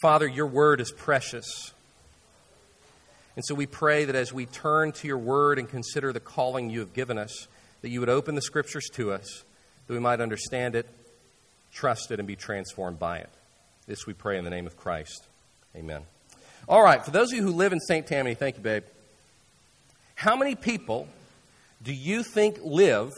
Father, your word is precious. And so we pray that as we turn to your word and consider the calling you have given us, that you would open the scriptures to us, that we might understand it, trust it, and be transformed by it. This we pray in the name of Christ. Amen. All right, for those of you who live in St. Tammany, thank you, babe. How many people do you think live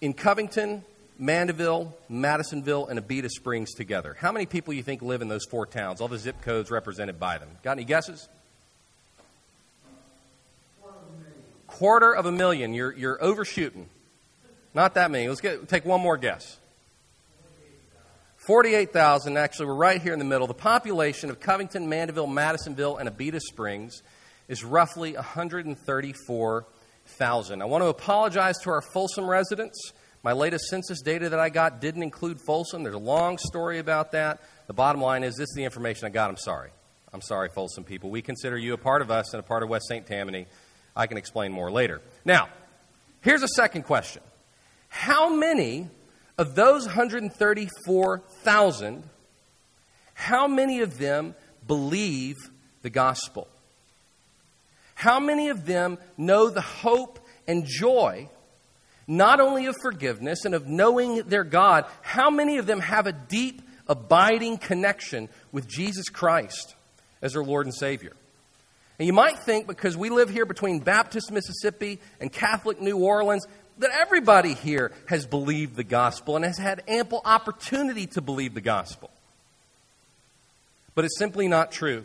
in Covington, Mandeville, Madisonville, and Abita Springs together? How many people you think live in those four towns, all the zip codes represented by them? Got any guesses? Quarter of a million. You're, you're overshooting. Not that many. Let's get, take one more guess. 48,000. Actually, we're right here in the middle. The population of Covington, Mandeville, Madisonville, and Abita Springs is roughly 134,000. I want to apologize to our Folsom residents. My latest census data that I got didn't include Folsom. There's a long story about that. The bottom line is this is the information I got. I'm sorry. I'm sorry, Folsom people. We consider you a part of us and a part of West St. Tammany. I can explain more later. Now, here's a second question How many of those 134,000, how many of them believe the gospel? How many of them know the hope and joy, not only of forgiveness and of knowing their God, how many of them have a deep, abiding connection with Jesus Christ as their Lord and Savior? And you might think because we live here between Baptist Mississippi and Catholic New Orleans that everybody here has believed the gospel and has had ample opportunity to believe the gospel. But it's simply not true.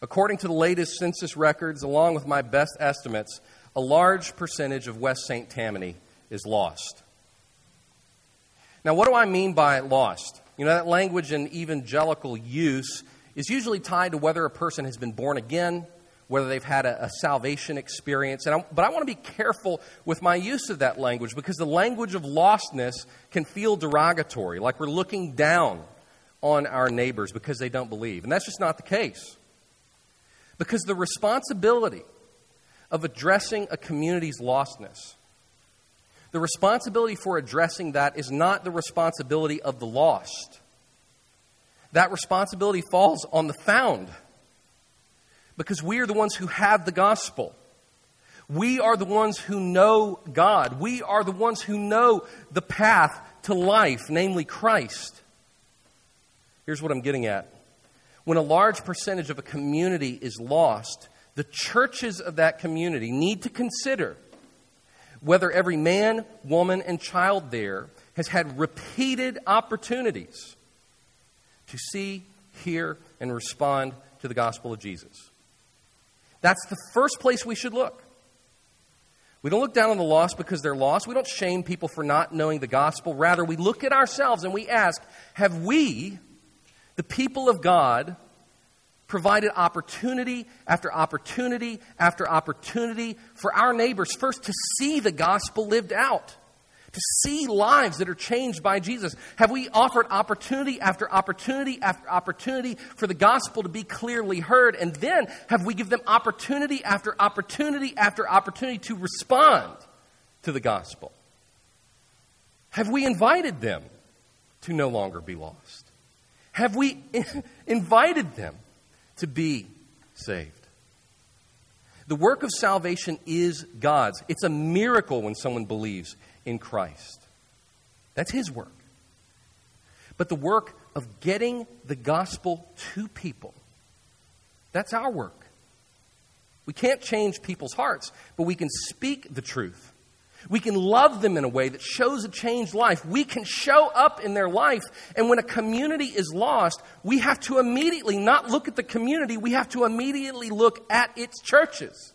According to the latest census records, along with my best estimates, a large percentage of West St. Tammany is lost. Now, what do I mean by lost? You know, that language in evangelical use is usually tied to whether a person has been born again, whether they've had a, a salvation experience. I, but I want to be careful with my use of that language because the language of lostness can feel derogatory, like we're looking down on our neighbors because they don't believe. And that's just not the case. Because the responsibility of addressing a community's lostness, the responsibility for addressing that is not the responsibility of the lost that responsibility falls on the found because we are the ones who have the gospel. We are the ones who know God. We are the ones who know the path to life, namely Christ. Here's what I'm getting at. When a large percentage of a community is lost, the churches of that community need to consider whether every man, woman, and child there has had repeated opportunities to see, hear, and respond to the gospel of Jesus. That's the first place we should look. We don't look down on the lost because they're lost. We don't shame people for not knowing the gospel. Rather, we look at ourselves and we ask Have we, the people of God, provided opportunity after opportunity after opportunity for our neighbors first to see the gospel lived out? to see lives that are changed by Jesus? Have we offered opportunity after opportunity after opportunity for the gospel to be clearly heard? And then have we given them opportunity after opportunity after opportunity to respond to the gospel? Have we invited them to no longer be lost? Have we invited them to be saved? The work of salvation is God's. It's a miracle when someone believes in Christ. That's His work. But the work of getting the gospel to people, that's our work. We can't change people's hearts, but we can speak the truth. We can love them in a way that shows a changed life. We can show up in their life. And when a community is lost, we have to immediately not look at the community, we have to immediately look at its churches.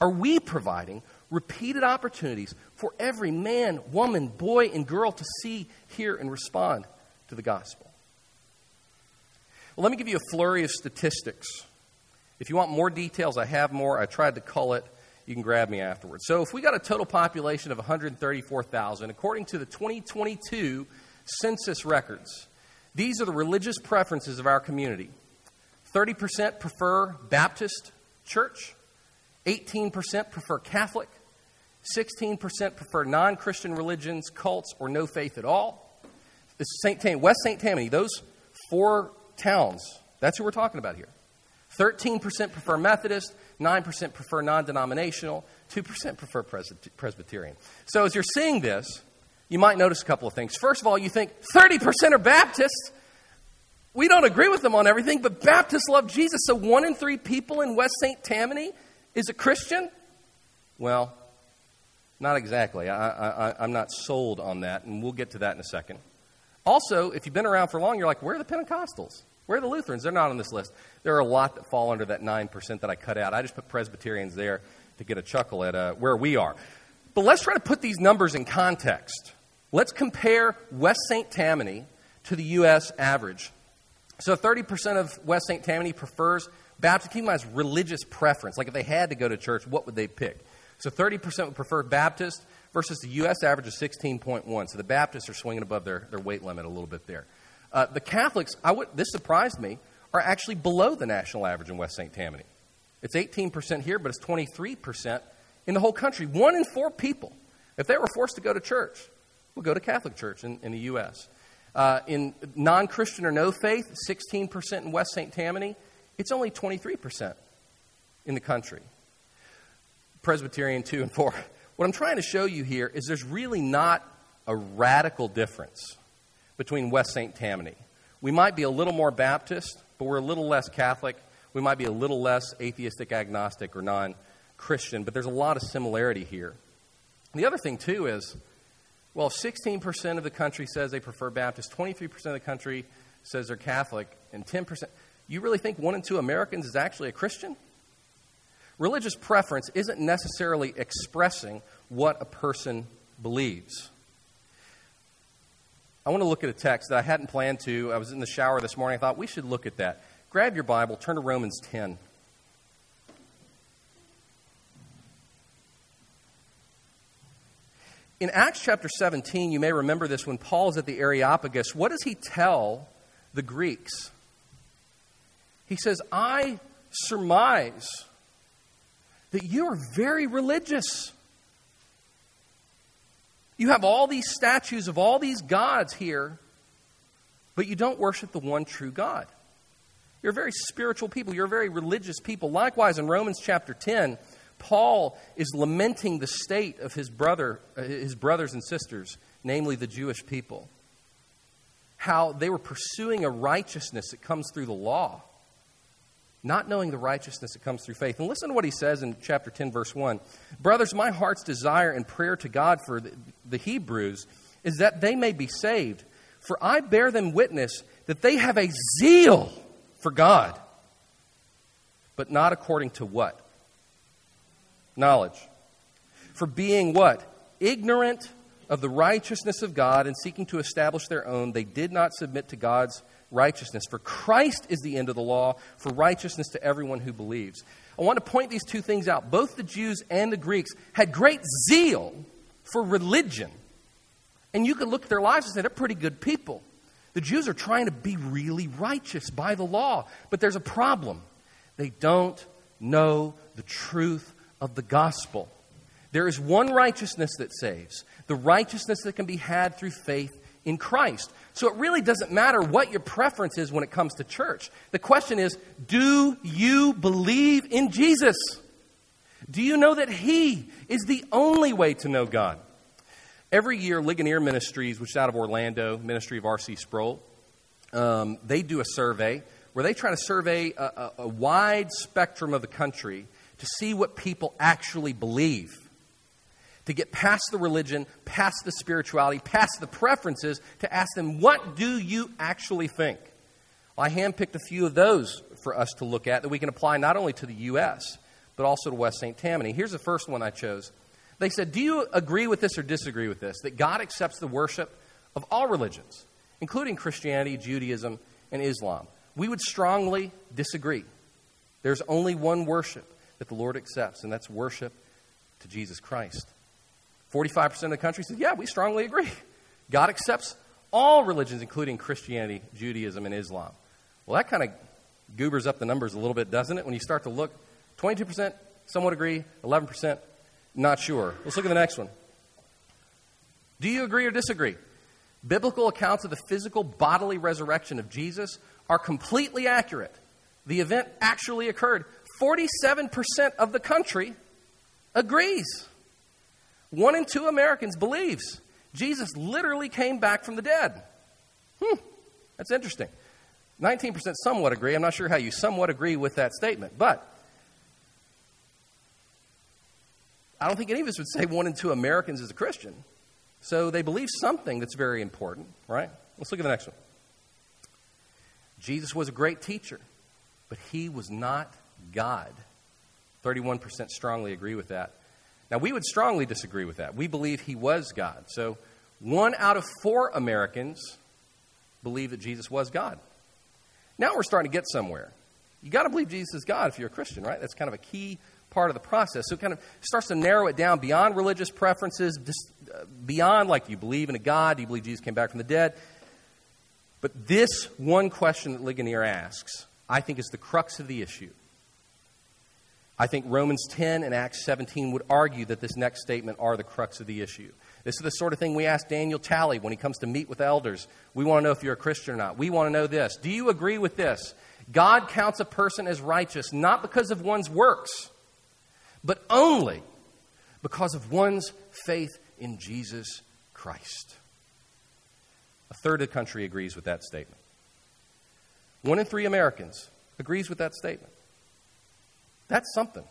Are we providing repeated opportunities for every man, woman, boy, and girl to see, hear, and respond to the gospel. Well, let me give you a flurry of statistics. If you want more details, I have more. I tried to cull it. You can grab me afterwards. So, if we got a total population of 134,000, according to the 2022 census records, these are the religious preferences of our community 30% prefer Baptist church, 18% prefer Catholic, 16% prefer non Christian religions, cults, or no faith at all. St. Tam- West St. Tammany, those four towns, that's who we're talking about here. 13% prefer Methodist, 9% prefer non denominational, 2% prefer Presbyterian. So as you're seeing this, you might notice a couple of things. First of all, you think 30% are Baptists. We don't agree with them on everything, but Baptists love Jesus. So one in three people in West St. Tammany is a Christian? Well, not exactly. I, am not sold on that, and we'll get to that in a second. Also, if you've been around for long, you're like, where are the Pentecostals? Where are the Lutherans? They're not on this list. There are a lot that fall under that 9% that I cut out. I just put Presbyterians there to get a chuckle at uh, where we are. But let's try to put these numbers in context. Let's compare West St. Tammany to the U.S. average. So 30% of West St. Tammany prefers Baptist. Keep in mind, religious preference. Like if they had to go to church, what would they pick? So 30% would prefer Baptist versus the U.S. average of 16.1. So the Baptists are swinging above their, their weight limit a little bit there. Uh, the Catholics, this surprised me, are actually below the national average in West St. Tammany. It's 18% here, but it's 23% in the whole country. One in four people, if they were forced to go to church, would go to Catholic church in, in the U.S. Uh, in non Christian or no faith, 16% in West St. Tammany. It's only 23% in the country. Presbyterian 2 and 4. What I'm trying to show you here is there's really not a radical difference between West St. Tammany. We might be a little more Baptist, but we're a little less Catholic. We might be a little less atheistic, agnostic, or non Christian, but there's a lot of similarity here. The other thing, too, is well, 16% of the country says they prefer Baptist, 23% of the country says they're Catholic, and 10%. You really think one in two Americans is actually a Christian? Religious preference isn't necessarily expressing what a person believes. I want to look at a text that I hadn't planned to. I was in the shower this morning. I thought we should look at that. Grab your Bible, turn to Romans 10. In Acts chapter 17, you may remember this when Paul is at the Areopagus. What does he tell the Greeks? He says, I surmise that you are very religious. You have all these statues of all these gods here, but you don't worship the one true God. You're a very spiritual people. You're a very religious people. Likewise, in Romans chapter 10, Paul is lamenting the state of his, brother, uh, his brothers and sisters, namely the Jewish people. How they were pursuing a righteousness that comes through the law, not knowing the righteousness that comes through faith. And listen to what he says in chapter 10, verse 1. Brothers, my heart's desire and prayer to God for the, the Hebrews is that they may be saved. For I bear them witness that they have a zeal for God, but not according to what? knowledge. For being what? Ignorant of the righteousness of God and seeking to establish their own, they did not submit to God's righteousness. For Christ is the end of the law for righteousness to everyone who believes. I want to point these two things out. Both the Jews and the Greeks had great zeal for religion. And you can look at their lives and say they're pretty good people. The Jews are trying to be really righteous by the law, but there's a problem. They don't know the truth of the gospel. There is one righteousness that saves, the righteousness that can be had through faith in Christ. So it really doesn't matter what your preference is when it comes to church. The question is do you believe in Jesus? Do you know that He is the only way to know God? Every year, Ligonier Ministries, which is out of Orlando, ministry of R.C. Sproul, um, they do a survey where they try to survey a, a, a wide spectrum of the country to see what people actually believe, to get past the religion, past the spirituality, past the preferences, to ask them, what do you actually think? Well, I handpicked a few of those for us to look at that we can apply not only to the U.S., but also to West St. Tammany. Here's the first one I chose. They said, Do you agree with this or disagree with this? That God accepts the worship of all religions, including Christianity, Judaism, and Islam. We would strongly disagree. There's only one worship that the Lord accepts, and that's worship to Jesus Christ. 45% of the country says, Yeah, we strongly agree. God accepts all religions, including Christianity, Judaism, and Islam. Well, that kind of goobers up the numbers a little bit, doesn't it? When you start to look, 22% somewhat agree, 11% not sure. Let's look at the next one. Do you agree or disagree biblical accounts of the physical bodily resurrection of Jesus are completely accurate. The event actually occurred. 47% of the country agrees. One in two Americans believes Jesus literally came back from the dead. Hmm, that's interesting. 19% somewhat agree. I'm not sure how you somewhat agree with that statement, but I don't think any of us would say one in two Americans is a Christian. So they believe something that's very important, right? Let's look at the next one. Jesus was a great teacher, but he was not God. 31% strongly agree with that. Now, we would strongly disagree with that. We believe he was God. So, one out of four Americans believe that Jesus was God. Now we're starting to get somewhere. You got to believe Jesus is God if you're a Christian, right? That's kind of a key part of the process. So it kind of starts to narrow it down beyond religious preferences, just uh, beyond like, do you believe in a God? Do you believe Jesus came back from the dead? But this one question that Ligonier asks, I think, is the crux of the issue. I think Romans 10 and Acts 17 would argue that this next statement are the crux of the issue. This is the sort of thing we ask Daniel Talley when he comes to meet with elders. We want to know if you're a Christian or not. We want to know this. Do you agree with this? God counts a person as righteous not because of one's works, but only because of one's faith in Jesus Christ. A third of the country agrees with that statement. One in three Americans agrees with that statement. That's something.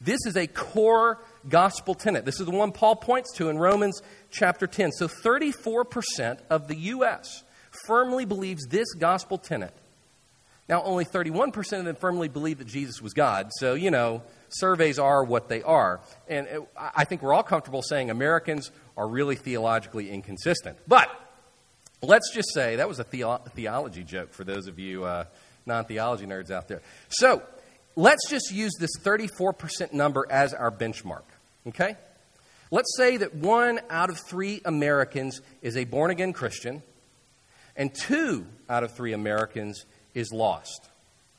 This is a core gospel tenet. This is the one Paul points to in Romans chapter 10. So 34% of the U.S. firmly believes this gospel tenet. Now, only 31% of them firmly believe that Jesus was God. So, you know, surveys are what they are. And I think we're all comfortable saying Americans are really theologically inconsistent. But let's just say that was a theo- theology joke for those of you uh, non theology nerds out there. So, let's just use this 34% number as our benchmark, okay? Let's say that one out of three Americans is a born again Christian, and two out of three Americans is lost,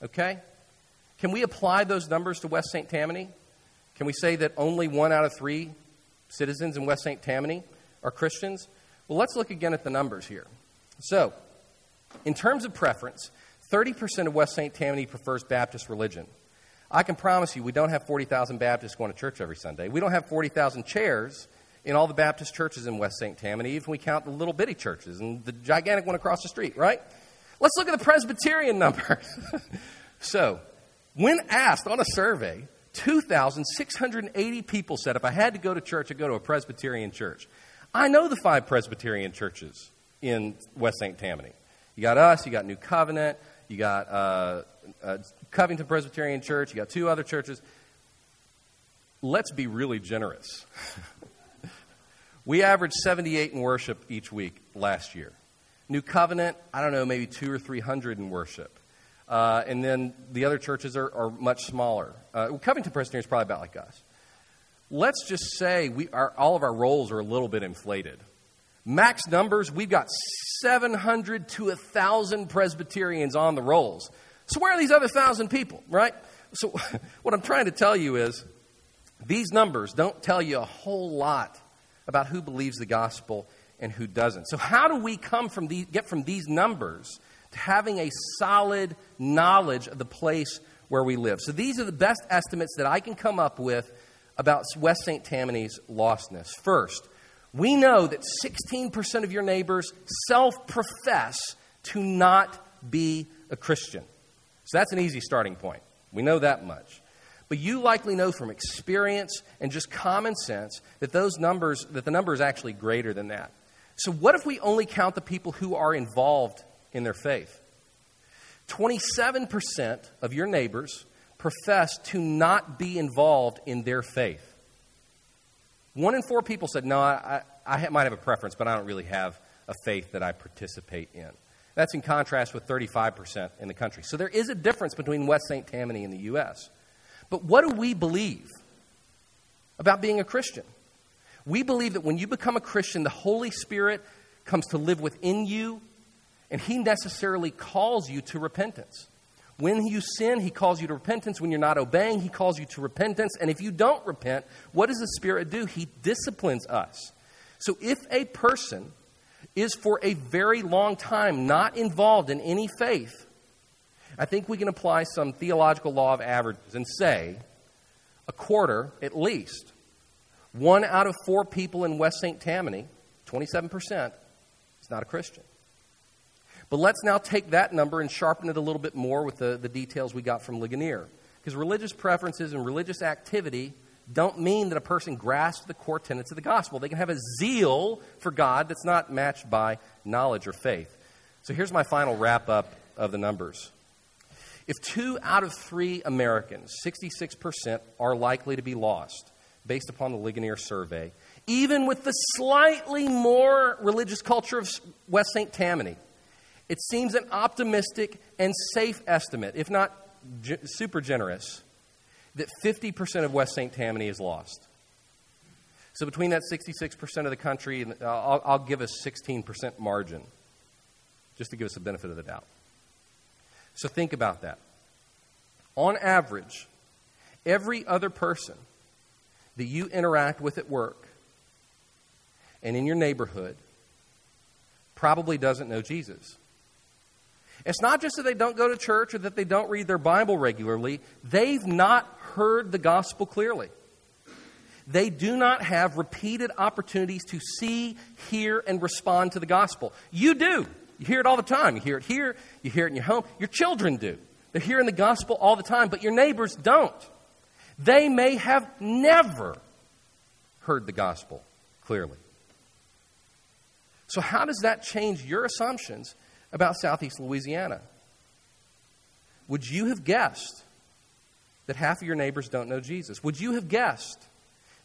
okay? Can we apply those numbers to West St. Tammany? Can we say that only one out of three citizens in West St. Tammany are Christians? Well, let's look again at the numbers here. So, in terms of preference, 30% of West St. Tammany prefers Baptist religion. I can promise you, we don't have 40,000 Baptists going to church every Sunday. We don't have 40,000 chairs in all the Baptist churches in West St. Tammany, even if we count the little bitty churches and the gigantic one across the street, right? Let's look at the Presbyterian number. so, when asked on a survey, 2,680 people said, if I had to go to church, I'd go to a Presbyterian church. I know the five Presbyterian churches in West St. Tammany. You got us, you got New Covenant, you got uh, uh, Covington Presbyterian Church, you got two other churches. Let's be really generous. we averaged 78 in worship each week last year. New Covenant, I don't know, maybe two or three hundred in worship. Uh, and then the other churches are, are much smaller. Uh, Covington Presbyterian is probably about like us. Let's just say we are, all of our rolls are a little bit inflated. Max numbers, we've got 700 to 1,000 Presbyterians on the rolls. So, where are these other 1,000 people, right? So, what I'm trying to tell you is these numbers don't tell you a whole lot about who believes the gospel and who doesn't. So, how do we come from these, get from these numbers to having a solid knowledge of the place where we live? So, these are the best estimates that I can come up with about West St. Tammany's lostness. First, we know that 16% of your neighbors self profess to not be a Christian. So that's an easy starting point. We know that much. But you likely know from experience and just common sense that those numbers that the number is actually greater than that. So what if we only count the people who are involved in their faith? 27% of your neighbors profess to not be involved in their faith. One in four people said, No, I, I might have a preference, but I don't really have a faith that I participate in. That's in contrast with 35% in the country. So there is a difference between West St. Tammany and the U.S. But what do we believe about being a Christian? We believe that when you become a Christian, the Holy Spirit comes to live within you, and He necessarily calls you to repentance. When you sin, he calls you to repentance. When you're not obeying, he calls you to repentance. And if you don't repent, what does the Spirit do? He disciplines us. So if a person is for a very long time not involved in any faith, I think we can apply some theological law of averages and say a quarter at least, one out of four people in West St. Tammany, 27%, is not a Christian. But let's now take that number and sharpen it a little bit more with the, the details we got from Ligonier. Because religious preferences and religious activity don't mean that a person grasps the core tenets of the gospel. They can have a zeal for God that's not matched by knowledge or faith. So here's my final wrap up of the numbers. If two out of three Americans, 66%, are likely to be lost based upon the Ligonier survey, even with the slightly more religious culture of West St. Tammany, it seems an optimistic and safe estimate, if not super generous, that 50% of West St. Tammany is lost. So between that 66% of the country, I'll, I'll give a 16% margin, just to give us the benefit of the doubt. So think about that. On average, every other person that you interact with at work and in your neighborhood probably doesn't know Jesus. It's not just that they don't go to church or that they don't read their Bible regularly, they've not heard the gospel clearly. They do not have repeated opportunities to see, hear, and respond to the gospel. You do. You hear it all the time. You hear it here, you hear it in your home. Your children do. They're hearing the gospel all the time, but your neighbors don't. They may have never heard the gospel clearly. So, how does that change your assumptions about Southeast Louisiana? Would you have guessed that half of your neighbors don't know Jesus? Would you have guessed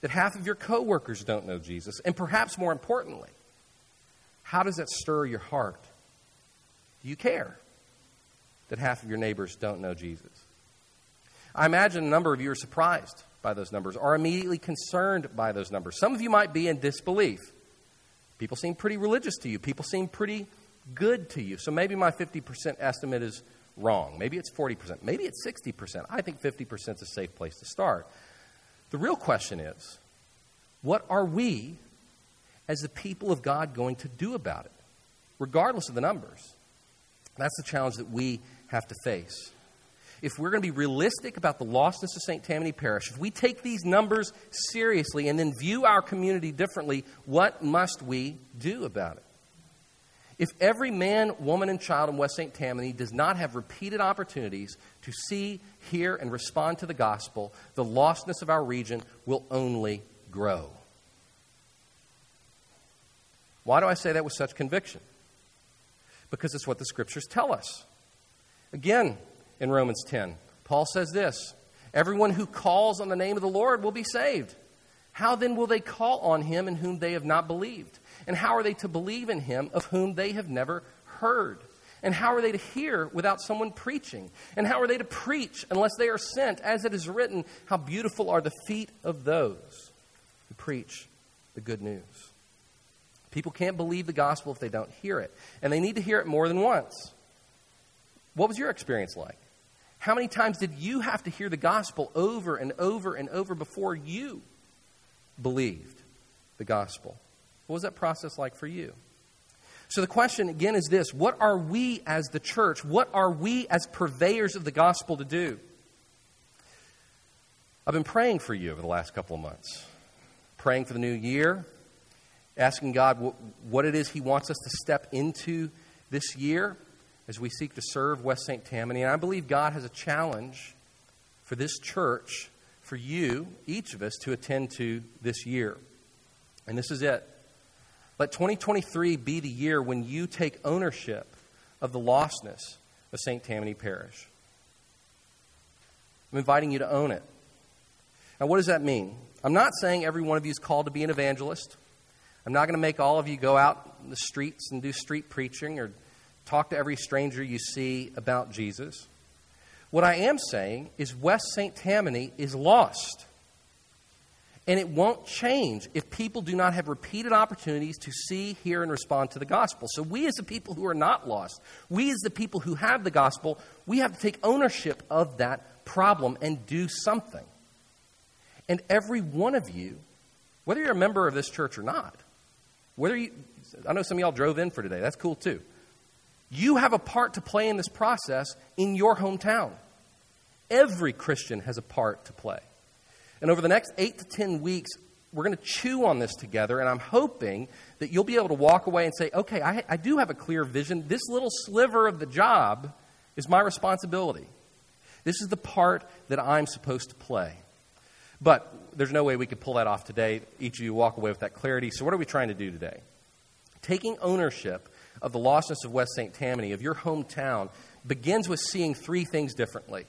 that half of your coworkers don't know Jesus? And perhaps more importantly, how does that stir your heart? Do you care that half of your neighbors don't know Jesus? I imagine a number of you are surprised by those numbers, are immediately concerned by those numbers. Some of you might be in disbelief. People seem pretty religious to you. People seem pretty good to you. So maybe my 50% estimate is wrong. Maybe it's 40%. Maybe it's 60%. I think 50% is a safe place to start. The real question is what are we, as the people of God, going to do about it, regardless of the numbers? That's the challenge that we have to face. If we're going to be realistic about the lostness of St. Tammany Parish, if we take these numbers seriously and then view our community differently, what must we do about it? If every man, woman, and child in West St. Tammany does not have repeated opportunities to see, hear, and respond to the gospel, the lostness of our region will only grow. Why do I say that with such conviction? Because it's what the scriptures tell us. Again, in Romans 10, Paul says this Everyone who calls on the name of the Lord will be saved. How then will they call on him in whom they have not believed? And how are they to believe in him of whom they have never heard? And how are they to hear without someone preaching? And how are they to preach unless they are sent? As it is written, how beautiful are the feet of those who preach the good news. People can't believe the gospel if they don't hear it. And they need to hear it more than once. What was your experience like? How many times did you have to hear the gospel over and over and over before you believed the gospel? What was that process like for you? So the question again is this What are we as the church, what are we as purveyors of the gospel to do? I've been praying for you over the last couple of months, praying for the new year, asking God what, what it is He wants us to step into this year as we seek to serve West St. Tammany. And I believe God has a challenge for this church, for you, each of us, to attend to this year. And this is it. Let 2023 be the year when you take ownership of the lostness of St. Tammany Parish. I'm inviting you to own it. Now, what does that mean? I'm not saying every one of you is called to be an evangelist. I'm not going to make all of you go out in the streets and do street preaching or talk to every stranger you see about Jesus. What I am saying is West St. Tammany is lost. And it won't change if people do not have repeated opportunities to see, hear, and respond to the gospel. So, we as the people who are not lost, we as the people who have the gospel, we have to take ownership of that problem and do something. And every one of you, whether you're a member of this church or not, Whether you, I know some of y'all drove in for today. That's cool too. You have a part to play in this process in your hometown. Every Christian has a part to play. And over the next eight to ten weeks, we're going to chew on this together, and I'm hoping that you'll be able to walk away and say, okay, I, I do have a clear vision. This little sliver of the job is my responsibility. This is the part that I'm supposed to play. But there's no way we could pull that off today. Each of you walk away with that clarity. So, what are we trying to do today? Taking ownership of the lostness of West St. Tammany, of your hometown, begins with seeing three things differently.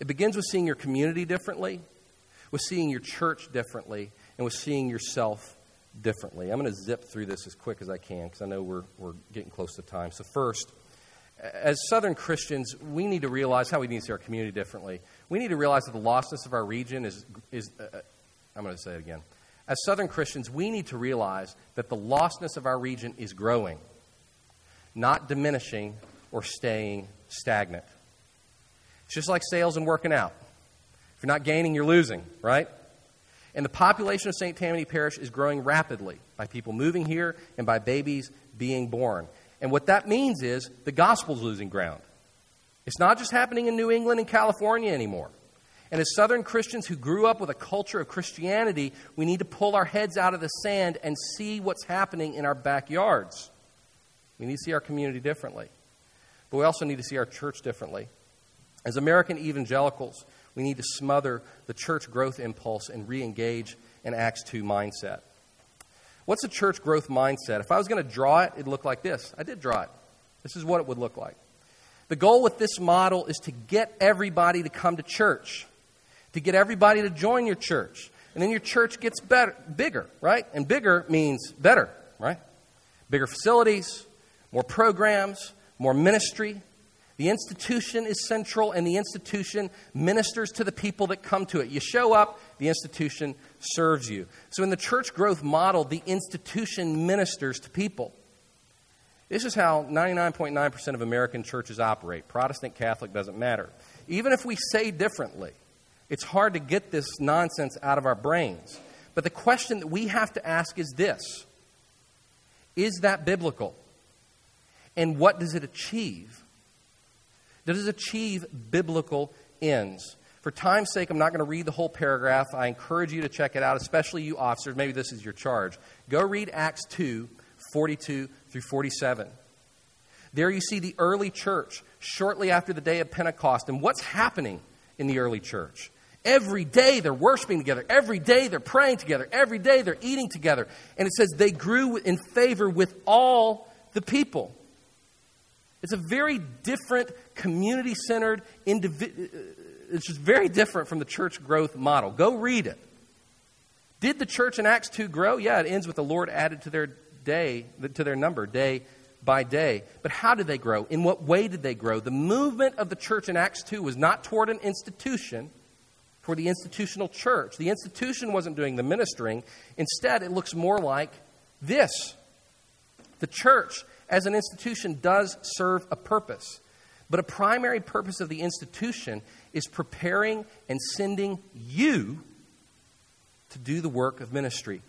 It begins with seeing your community differently, with seeing your church differently, and with seeing yourself differently. I'm going to zip through this as quick as I can because I know we're, we're getting close to time. So, first, as Southern Christians, we need to realize how we need to see our community differently. We need to realize that the lostness of our region is, is uh, uh I'm going to say it again. As Southern Christians, we need to realize that the lostness of our region is growing, not diminishing or staying stagnant. Just like sales and working out. If you're not gaining, you're losing, right? And the population of St. Tammany Parish is growing rapidly by people moving here and by babies being born. And what that means is the gospel's losing ground. It's not just happening in New England and California anymore. And as Southern Christians who grew up with a culture of Christianity, we need to pull our heads out of the sand and see what's happening in our backyards. We need to see our community differently. But we also need to see our church differently. As American evangelicals, we need to smother the church growth impulse and re engage an Acts 2 mindset. What's a church growth mindset? If I was going to draw it, it'd look like this. I did draw it. This is what it would look like. The goal with this model is to get everybody to come to church, to get everybody to join your church. And then your church gets better, bigger, right? And bigger means better, right? Bigger facilities, more programs, more ministry, the institution is central, and the institution ministers to the people that come to it. You show up, the institution serves you. So, in the church growth model, the institution ministers to people. This is how 99.9% of American churches operate. Protestant, Catholic, doesn't matter. Even if we say differently, it's hard to get this nonsense out of our brains. But the question that we have to ask is this Is that biblical? And what does it achieve? Does it achieve biblical ends? For time's sake, I'm not going to read the whole paragraph. I encourage you to check it out, especially you officers. Maybe this is your charge. Go read Acts 2 42 through 47. There you see the early church shortly after the day of Pentecost. And what's happening in the early church? Every day they're worshiping together. Every day they're praying together. Every day they're eating together. And it says they grew in favor with all the people. It's a very different, community centered. Uh, it's just very different from the church growth model. Go read it. Did the church in Acts 2 grow? Yeah, it ends with the Lord added to their day, to their number, day by day. But how did they grow? In what way did they grow? The movement of the church in Acts 2 was not toward an institution, toward the institutional church. The institution wasn't doing the ministering. Instead, it looks more like this the church as an institution does serve a purpose. But a primary purpose of the institution is preparing and sending you to do the work of ministry.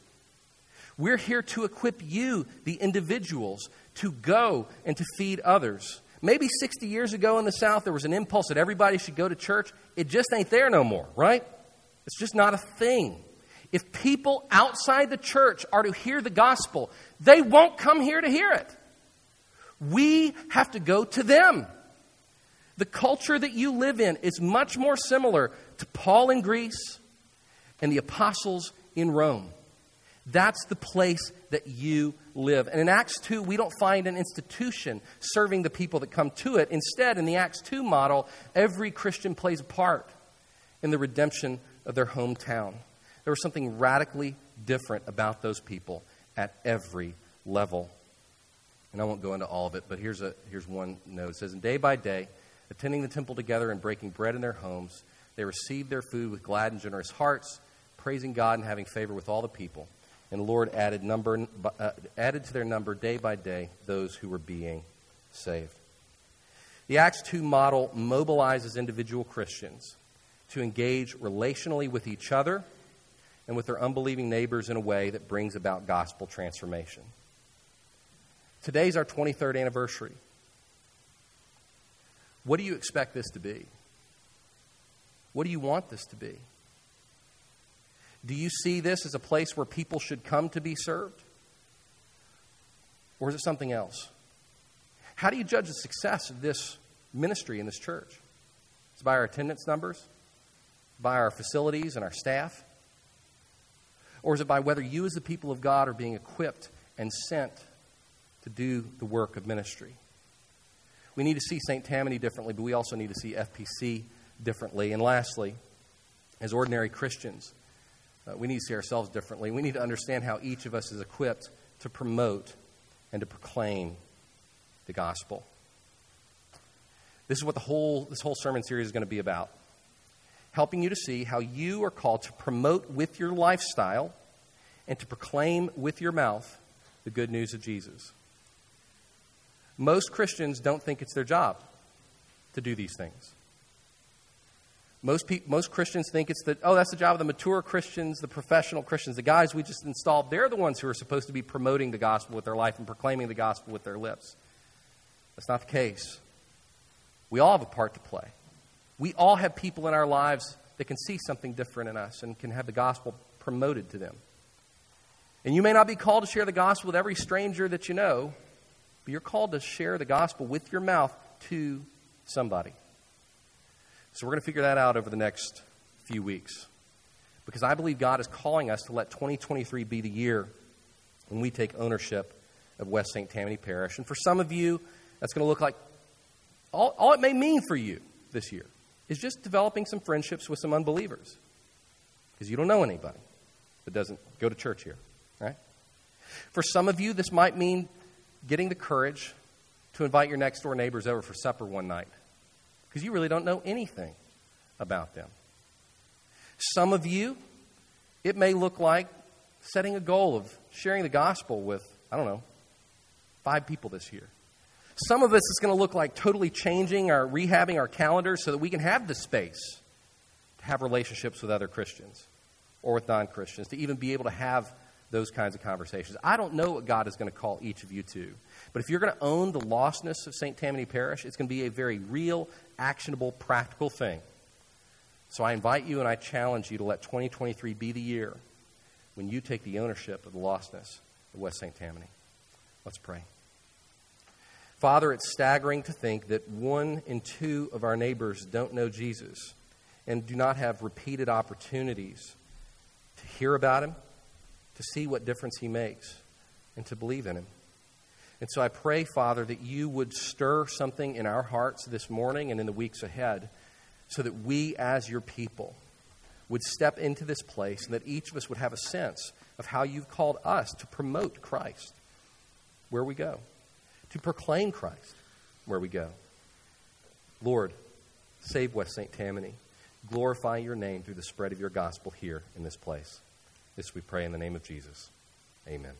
We're here to equip you, the individuals, to go and to feed others. Maybe 60 years ago in the South, there was an impulse that everybody should go to church. It just ain't there no more, right? It's just not a thing. If people outside the church are to hear the gospel, they won't come here to hear it. We have to go to them. The culture that you live in is much more similar to Paul in Greece and the apostles in Rome. That's the place that you live. And in Acts 2, we don't find an institution serving the people that come to it. Instead, in the Acts 2 model, every Christian plays a part in the redemption of their hometown. There was something radically different about those people at every level and I won't go into all of it, but here's, a, here's one note. It says, And day by day, attending the temple together and breaking bread in their homes, they received their food with glad and generous hearts, praising God and having favor with all the people. And the Lord added, number, uh, added to their number day by day those who were being saved. The Acts 2 model mobilizes individual Christians to engage relationally with each other, and with their unbelieving neighbors in a way that brings about gospel transformation. Today's our 23rd anniversary. What do you expect this to be? What do you want this to be? Do you see this as a place where people should come to be served? Or is it something else? How do you judge the success of this ministry in this church? It's by our attendance numbers, by our facilities and our staff? Or is it by whether you, as the people of God, are being equipped and sent to do the work of ministry? We need to see St. Tammany differently, but we also need to see FPC differently. And lastly, as ordinary Christians, uh, we need to see ourselves differently. We need to understand how each of us is equipped to promote and to proclaim the gospel. This is what the whole, this whole sermon series is going to be about helping you to see how you are called to promote with your lifestyle and to proclaim with your mouth the good news of Jesus. Most Christians don't think it's their job to do these things. Most, pe- most Christians think it's that, oh, that's the job of the mature Christians, the professional Christians, the guys we just installed. They're the ones who are supposed to be promoting the gospel with their life and proclaiming the gospel with their lips. That's not the case. We all have a part to play. We all have people in our lives that can see something different in us and can have the gospel promoted to them. And you may not be called to share the gospel with every stranger that you know, but you're called to share the gospel with your mouth to somebody. So we're going to figure that out over the next few weeks. Because I believe God is calling us to let 2023 be the year when we take ownership of West St. Tammany Parish. And for some of you, that's going to look like all, all it may mean for you this year is just developing some friendships with some unbelievers. Because you don't know anybody that doesn't go to church here, right? For some of you, this might mean getting the courage to invite your next door neighbors over for supper one night because you really don't know anything about them. Some of you, it may look like setting a goal of sharing the gospel with, I don't know, five people this year. Some of us, it's going to look like totally changing our, rehabbing our calendar so that we can have the space to have relationships with other Christians or with non Christians, to even be able to have those kinds of conversations. I don't know what God is going to call each of you to. But if you're going to own the lostness of St. Tammany Parish, it's going to be a very real, actionable, practical thing. So I invite you and I challenge you to let 2023 be the year when you take the ownership of the lostness of West St. Tammany. Let's pray. Father, it's staggering to think that one in two of our neighbors don't know Jesus and do not have repeated opportunities to hear about him, to see what difference he makes, and to believe in him. And so I pray, Father, that you would stir something in our hearts this morning and in the weeks ahead so that we, as your people, would step into this place and that each of us would have a sense of how you've called us to promote Christ where we go, to proclaim Christ where we go. Lord, save West St. Tammany. Glorify your name through the spread of your gospel here in this place. This we pray in the name of Jesus. Amen.